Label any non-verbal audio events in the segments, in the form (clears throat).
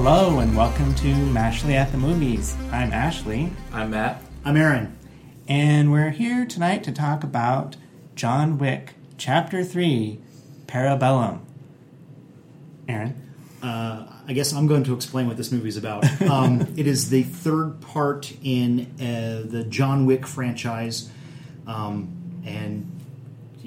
Hello and welcome to Mashley at the Movies. I'm Ashley, I'm Matt. I'm Aaron. and we're here tonight to talk about John Wick, Chapter 3, Parabellum. Aaron? Uh, I guess I'm going to explain what this movie is about. (laughs) Um, it is the third part in uh, the John Wick franchise, um, and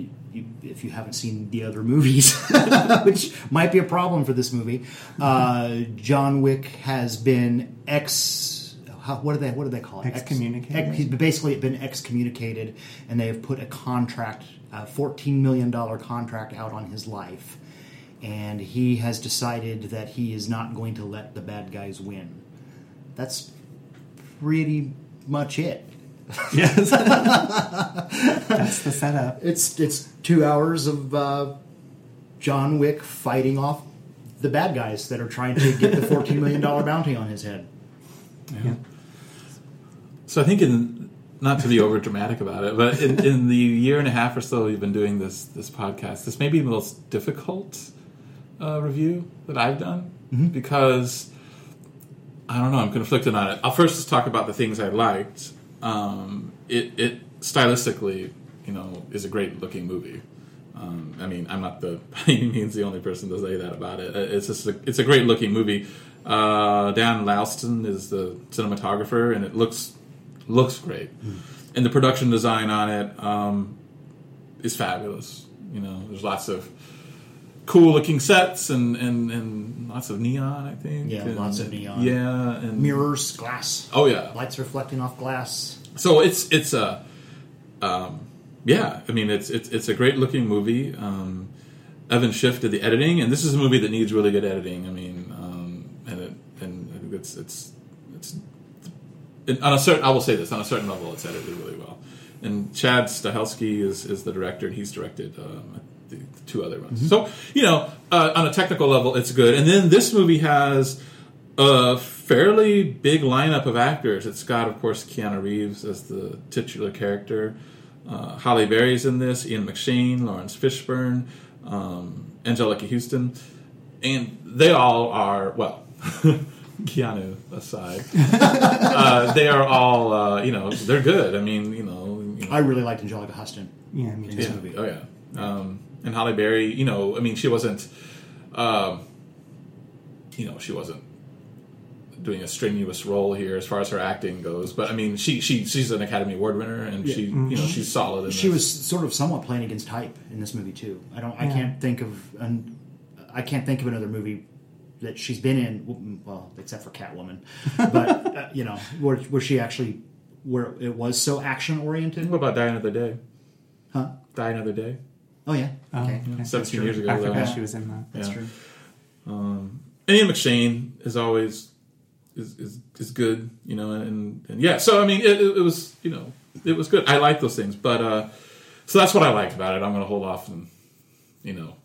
you, you, if you haven't seen the other movies, (laughs) which might be a problem for this movie, uh, John Wick has been ex. How, what do they? What do they call it? Ex- Excommunicated? ex- he's basically been excommunicated, and they have put a contract, a fourteen million dollar contract, out on his life and he has decided that he is not going to let the bad guys win. That's pretty much it. (laughs) Yes. That's the setup. It's it's two hours of uh, John Wick fighting off the bad guys that are trying to get the fourteen million dollar bounty on his head. Yeah. So I think in not to be over dramatic about it, but in, in the year and a half or so we've been doing this this podcast, this may be the most difficult uh, review that I've done because I don't know. I'm conflicted on it. I'll first just talk about the things I liked. Um, it, it stylistically, you know, is a great looking movie. Um, I mean, I'm not the (laughs) by any means the only person to say that about it. It's just a, it's a great looking movie. Uh, Dan Laustsen is the cinematographer, and it looks looks great. And the production design on it um, is fabulous. You know, there's lots of cool looking sets and, and, and lots of neon. I think. Yeah, and- lots of neon. Yeah, and Mirrors, glass, Oh yeah, lights reflecting off glass. so it's it's a um, yeah i mean it's it's it's a great looking movie um, evan schiff did the editing and this is a movie that needs really good editing i mean um, and it and I think it's it's it's on a certain i will say this on a certain level it's edited really well and chad stahelski is is the director and he's directed um, the, the two other ones so you know uh, on a technical level it's good and then this movie has a fairly big lineup of actors. It's got, of course, Keanu Reeves as the titular character. Uh, Halle Berry's in this. Ian McShane, Laurence Fishburne, um, Anjelica Huston, and they all are well. (laughs) Keanu aside, (laughs) uh, they are all uh, you know they're good. I mean, you know, you know I really liked Anjelica Huston. Yeah, in this yeah. movie. Oh yeah. Um, and Halle Berry, you know, I mean, she wasn't, um, you know, she wasn't doing a strenuous role here as far as her acting goes. But I mean, she she she's an Academy Award winner, and she you know she's solid. In She this. was sort of somewhat playing against type in this movie too. I don't. I Yeah. can't think of. An, I can't think of another movie that she's been in. Well, except for Catwoman, but uh, (laughs) you know, where, where she actually where it was so action oriented. What about Die Another Day? Huh? Die Another Day. Oh yeah. Oh, Okay. okay. Seventeen years ago. I forgot though. she was in that. That's Yeah. true. Um, and Ian McShane is always is, is is good, you know, and, and yeah. So I mean, it, it, it was you know it was good. I like those things, but uh, so that's what I liked about it. I'm going to hold off and you know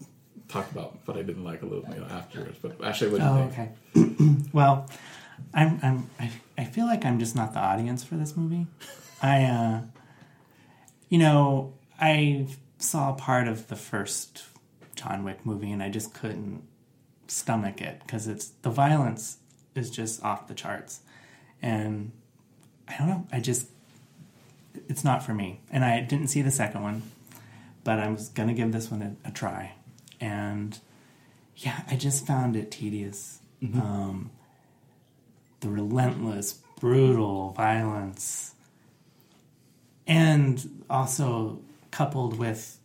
talk about what I didn't like a little you know afterwards. But actually, what do you Oh, think? okay. (clears throat) well, I'm, I'm, I, I feel like I'm just not the audience for this movie. I, uh, you know, I saw part of the first John Wick movie and I just couldn't stomach it because it's the violence is just off the charts, and I don't know. I just it's not for me, and I didn't see the second one, but I was gonna give this one a, a try, and yeah, I just found it tedious. Um, the relentless, brutal violence, and also coupled with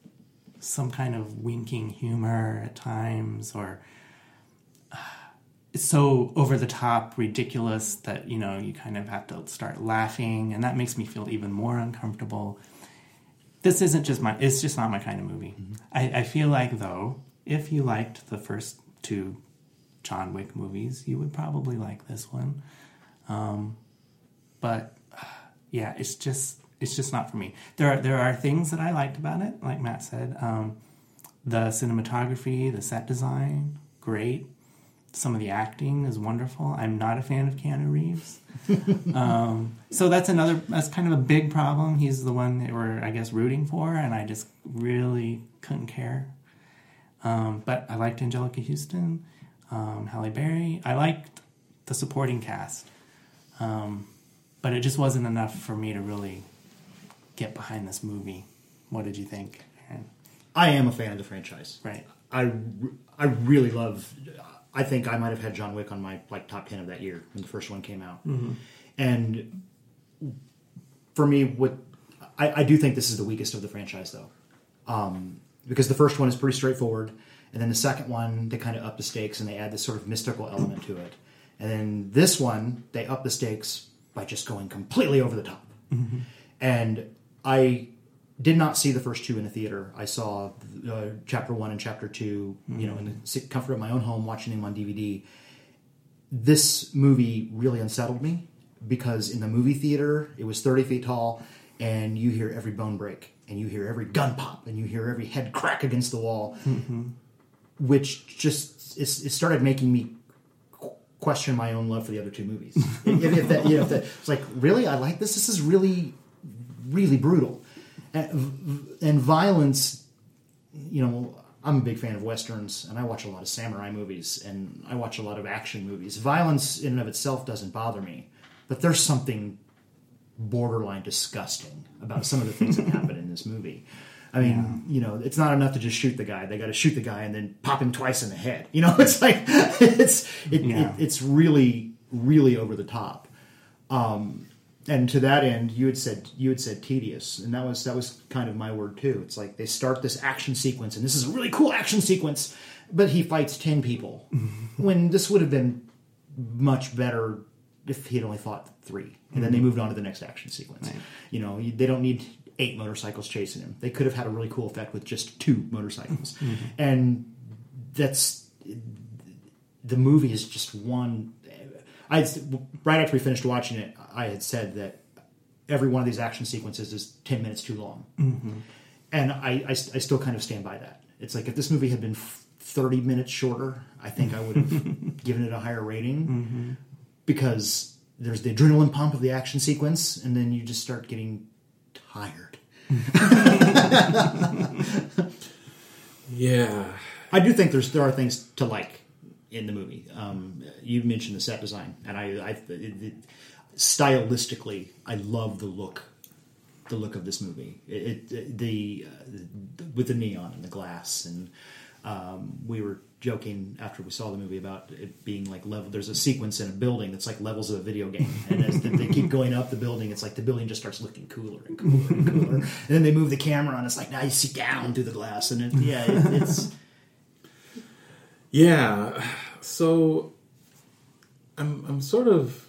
some kind of winking humor at times, or uh, it's so over the top, ridiculous that you know you kind of have to start laughing, and that makes me feel even more uncomfortable. This isn't just my; it's just not my kind of movie. I, I feel like though, if you liked the first two John Wick movies, you would probably like this one. Um, but uh, yeah, it's just it's just not for me. There are there are things that I liked about it, like Matt said. Um, the cinematography, the set design, great. Some of the acting is wonderful. I'm not a fan of Keanu Reeves. (laughs) um, so that's another that's kind of a big problem. He's the one that we're I guess rooting for, and I just really couldn't care. Um, but I liked Anjelica Huston, um, Halle Berry. I liked the supporting cast. Um, but it just wasn't enough for me to really get behind this movie. What did you think? Aaron? I am a fan of the franchise. Right. I, I really love. I think I might have had John Wick on my like top ten of that year when the first one came out, and for me, what I, I do think this is the weakest of the franchise though, um, because the first one is pretty straightforward, and then the second one they kind of up the stakes and they add this sort of mystical element to it, and then this one they up the stakes by just going completely over the top, and I did not see the first two in the theater. I saw uh, chapter one and chapter 2 you know, in the comfort of my own home, watching them on DVD. This movie really unsettled me because in the movie theater, it was 30 feet tall, and you hear every bone break, and you hear every gun pop, and you hear every head crack against the wall, which just it, it started making me qu- question my own love for the other two movies. (laughs) if, if that, you know, if that, it's like, really, I like this. This is really, really brutal, and, and violence. You know, I'm a big fan of westerns, and I watch a lot of samurai movies, and I watch a lot of action movies. Violence in and of itself doesn't bother me, but there's something borderline disgusting about some of the things that (laughs) happen in this movie. I mean, you know, it's not enough to just shoot the guy. They got to shoot the guy and then pop him twice in the head. You know, (laughs) it's like (laughs) it's it, Yeah. it, it's really really over the top. Um, and to that end, you had said you had said tedious, and that was that was kind of my word too. It's like they start this action sequence, and this is a really cool action sequence, but he fights ten people, mm-hmm. when this would have been much better if he had only fought three, and then they mm-hmm. moved on to the next action sequence. Right. You know, they don't need eight motorcycles chasing him. They could have had a really cool effect with just two motorcycles, mm-hmm. and that's the movie is just one. I right after we finished watching it, I had said that every one of these action sequences is ten minutes too long, mm-hmm. and I, I, I still kind of stand by that. It's like if this movie had been thirty minutes shorter, I think I would have (laughs) given it a higher rating mm-hmm. because there's the adrenaline pump of the action sequence, and then you just start getting tired. (laughs) Yeah. I do think there's there are things to like in the movie. Um, you mentioned the set design, and I, I it, it, stylistically, I love the look, the look of this movie. It, it the uh, with the neon and the glass, and um, we were joking after we saw the movie about it being like level. There's a sequence in a building that's like levels of a video game, and as they keep going up the building, it's like the building just starts looking cooler and cooler and cooler. (laughs) and then they move the camera, and it's like now you see down through the glass, and it, yeah, it, it's. Yeah. So I'm I'm sort of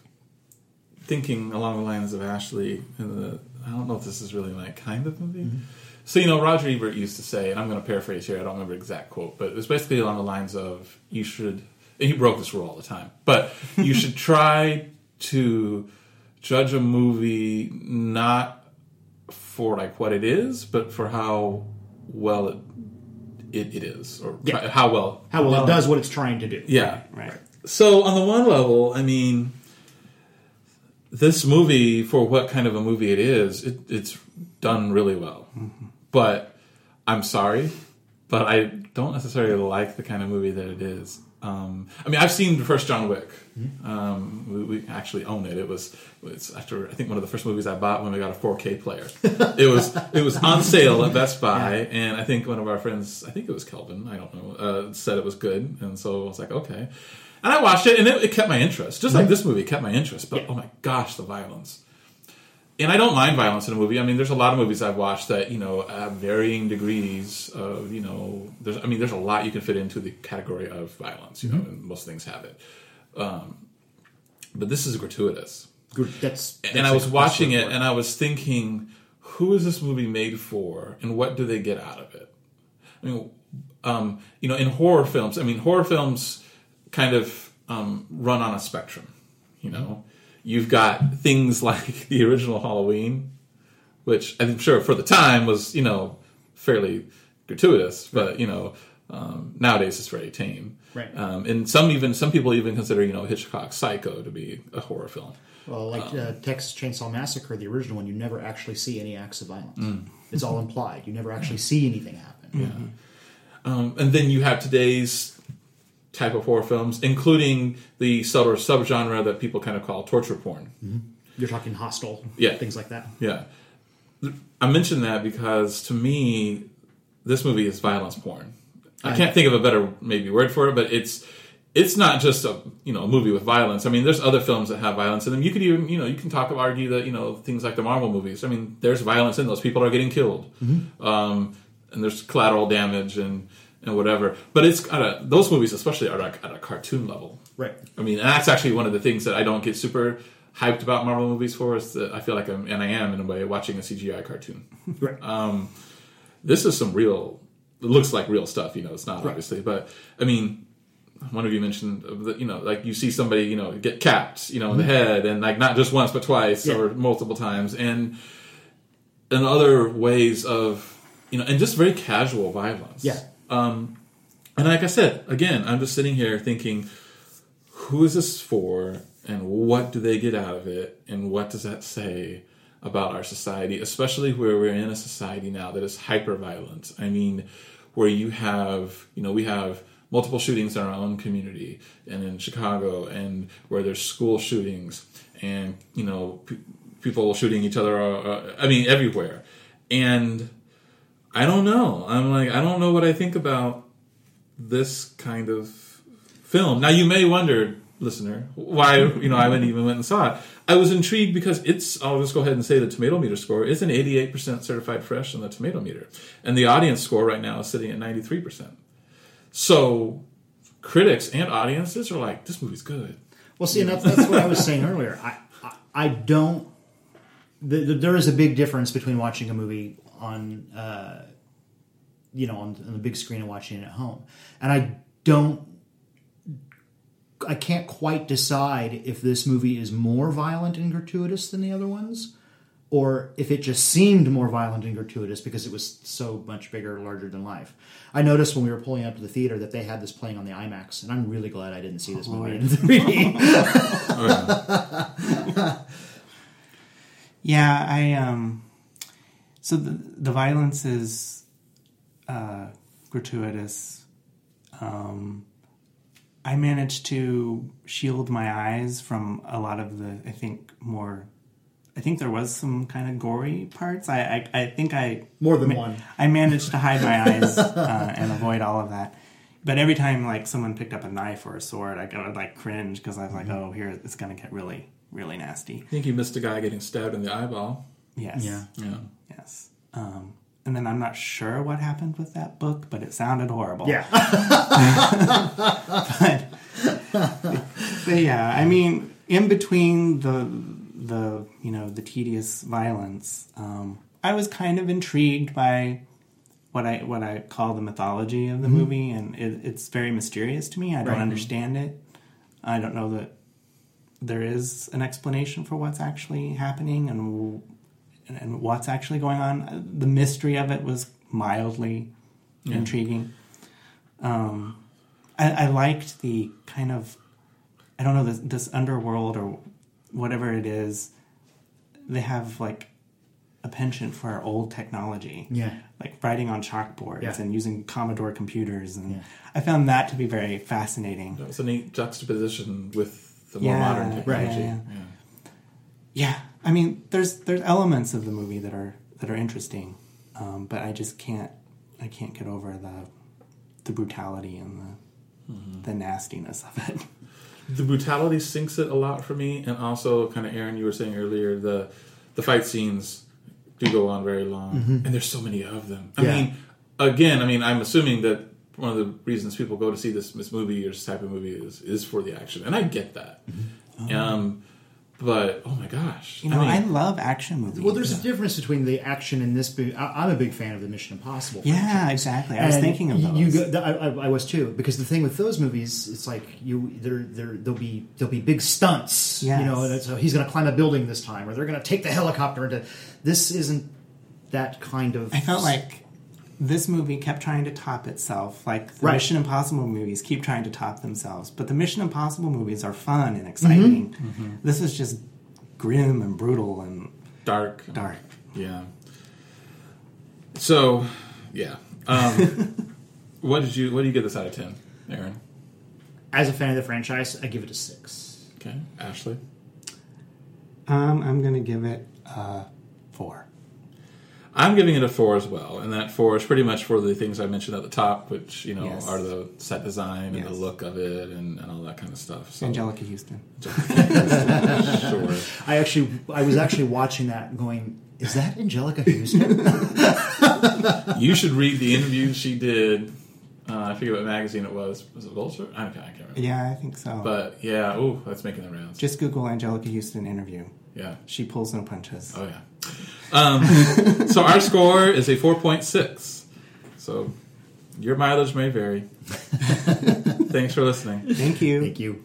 thinking along the lines of Ashley in the I don't know if this is really my kind of movie. Mm-hmm. So you know, Roger Ebert used to say, and I'm going to paraphrase here. I don't remember the exact quote, but it was basically along the lines of, "You should." And he broke this rule all the time, but (laughs) you should try to judge a movie not for like what it is, but for how well it it, it is, or Yeah. how well how well, it does what it's trying to do. yeah. Right. So on the one level, I mean, this movie for what kind of a movie it is, it, it's done really well. Mm-hmm. But I'm sorry, but I don't necessarily like the kind of movie that it is. Um, I mean, I've seen the first John Wick. Um, we, we actually own it. It was it's after I think one of the first movies I bought when we got a 4K player. it was it was on sale at Best Buy, and I think one of our friends, I think it was Kelvin, I don't know, uh, said it was good, and so I was like, okay. And I watched it, and it, it kept my interest, just like this movie kept my interest. But oh my gosh, the violence! And I don't mind violence in a movie. I mean, there's a lot of movies I've watched that you know have varying degrees of you know. There's I mean, there's a lot you can fit into the category of violence. You know, and most things have it. Um, but this is gratuitous, That's, and I was watching it, and I was thinking, who is this movie made for, and what do they get out of it? I mean, um, you know, in horror films, I mean, horror films kind of um, run on a spectrum. You know, you've got things (laughs) like the original Halloween, which I'm sure for the time was, you know, fairly gratuitous, but you know, um, nowadays it's very tame. Right. Um, and some even some people even consider you know Hitchcock's Psycho to be a horror film. Well, like Um, uh, Texas Chainsaw Massacre, the original one, you never actually see any acts of violence. Mm. It's all implied. You never actually see anything happen. Um, and then you have today's type of horror films, including the of subgenre that people kind of call torture porn. You're talking Hostel, Yeah. things like that. Yeah. I mentioned that because to me, this movie is violence porn. I can't think of a better maybe word for it, but it's it's not just a you know a movie with violence. I mean, there's other films that have violence in them. You could even you know you can talk about argue that you know things like the Marvel movies. I mean, there's violence in those. People are getting killed, um, and there's collateral damage and and whatever. But it's at a, those movies especially are like at a cartoon level. Right. I mean, and that's actually one of the things that I don't get super hyped about Marvel movies for is that I feel like I'm, and I am in a way, watching a CGI cartoon. (laughs) Right. This is some real, it looks like real stuff, you know, it's not obviously, but I mean, one of you mentioned, uh, that, you know, like you see somebody, you know, get capped, you know, in the head and like not just once, but twice Yeah. or multiple times. And, and other ways of, you know, and just very casual violence. Yeah. Um, and like I said, again, I'm just sitting here thinking, who is this for? And what do they get out of it? And what does that say about our society especially where we're in a society now that is hyper violent i mean where you have you know we have multiple shootings in our own community and in chicago and where there's school shootings and you know pe- people shooting each other uh, i mean everywhere. And i don't know i'm like i don't know what i think about this kind of film. Now you may wonder, listener, why you know I went even went and saw it. I was intrigued because it's. I'll just go ahead and say the tomato meter score is an 88% certified fresh on the tomato meter, and the audience score right now is sitting at 93%. So critics and audiences are like, this movie's good. Well, see, and that's, that's what I was saying earlier. I, I, I don't. The, the, there is a big difference between watching a movie on, uh, you know, on, on the big screen and watching it at home, and I don't. I can't quite decide if this movie is more violent and gratuitous than the other ones, or if it just seemed more violent and gratuitous because it was so much bigger, larger than life. I noticed when we were pulling up to the theater that they had this playing on the IMAX, and I'm really glad I didn't see this movie in 3D. (laughs) (laughs) Yeah, I um so the the violence is uh gratuitous. Um I managed to shield my eyes from a lot of the I think more I think there was some kind of gory parts. I I, I think I More than ma- one. I managed to hide my eyes uh, and avoid all of that. But every time like someone picked up a knife or a sword, I would like cringe because I was like, "Oh, here it's gonna get really, really nasty." I think you missed a guy getting stabbed in the eyeball. Yes. Yeah. Yeah. Yes. Um, and then I'm not sure what happened with that book, but it sounded horrible. yeah. (laughs) But yeah, I mean, in between the the you know the tedious violence, um, I was kind of intrigued by what I what I call the mythology of the movie, and it, it's very mysterious to me. I don't Right. understand it. I don't know that there is an explanation for what's actually happening and and, and what's actually going on. The mystery of it was mildly intriguing. Um, I, I liked the kind of I don't know this, this underworld or whatever it is. They have like a penchant for old technology, Yeah. like writing on chalkboards Yeah. and using Commodore computers, and Yeah. I found that to be very fascinating. That was a neat juxtaposition with the more Yeah, modern right, technology. yeah. Yeah. Yeah, I mean, there's there's elements of the movie that are that are interesting, um, but I just can't I can't get over the the brutality and the Mm-hmm. the nastiness of it. the brutality sinks it a lot for me, and also kind of Aaron, you were saying earlier the the fight scenes do go on very long, and there's so many of them. I Yeah. mean, again, I mean, I'm assuming that one of the reasons people go to see this this movie or this type of movie is is for the action, and I get that. Um, but oh my gosh, You know, I I, love action movies. Well, there's a difference between the action in this. movie. I, I'm a big fan of the Mission Impossible. yeah, franchise. exactly. I was thinking of those. You go, I, I, I was too because the thing with those movies, it's like you there there there'll be there'll be big stunts, Yes. you know. So he's going to climb a building this time, or they're going to take the helicopter into. This isn't that kind of. I felt like this movie kept trying to top itself. Like the Right. Mission Impossible movies keep trying to top themselves, but the Mission Impossible movies are fun and exciting. Mm-hmm. This is just grim and brutal and dark, dark. yeah. So, yeah. Um, (laughs) what did you what do you get this out of ten, Aaron? as a fan of the franchise, I give it a six. Okay, Ashley. Um, I'm going to give it a four. I'm giving it a four as well, and that four is pretty much for the things I mentioned at the top, which you know Yes. are the set design and the look of it and, and all that kind of stuff. So, Anjelica Huston. sure. (laughs) I actually, I was actually watching that, going, "Is that Anjelica Huston?" (laughs) You should read the interview she did. Uh, I forget what magazine it was. Was it Vulture? I can't, I can't remember. Yeah, I think so. But yeah, ooh, that's making the rounds. Just Google Anjelica Huston interview. yeah. She pulls no punches. Oh yeah. Um, so our score is a four point six. So your mileage may vary. (laughs) Thanks for listening. Thank you. Thank you.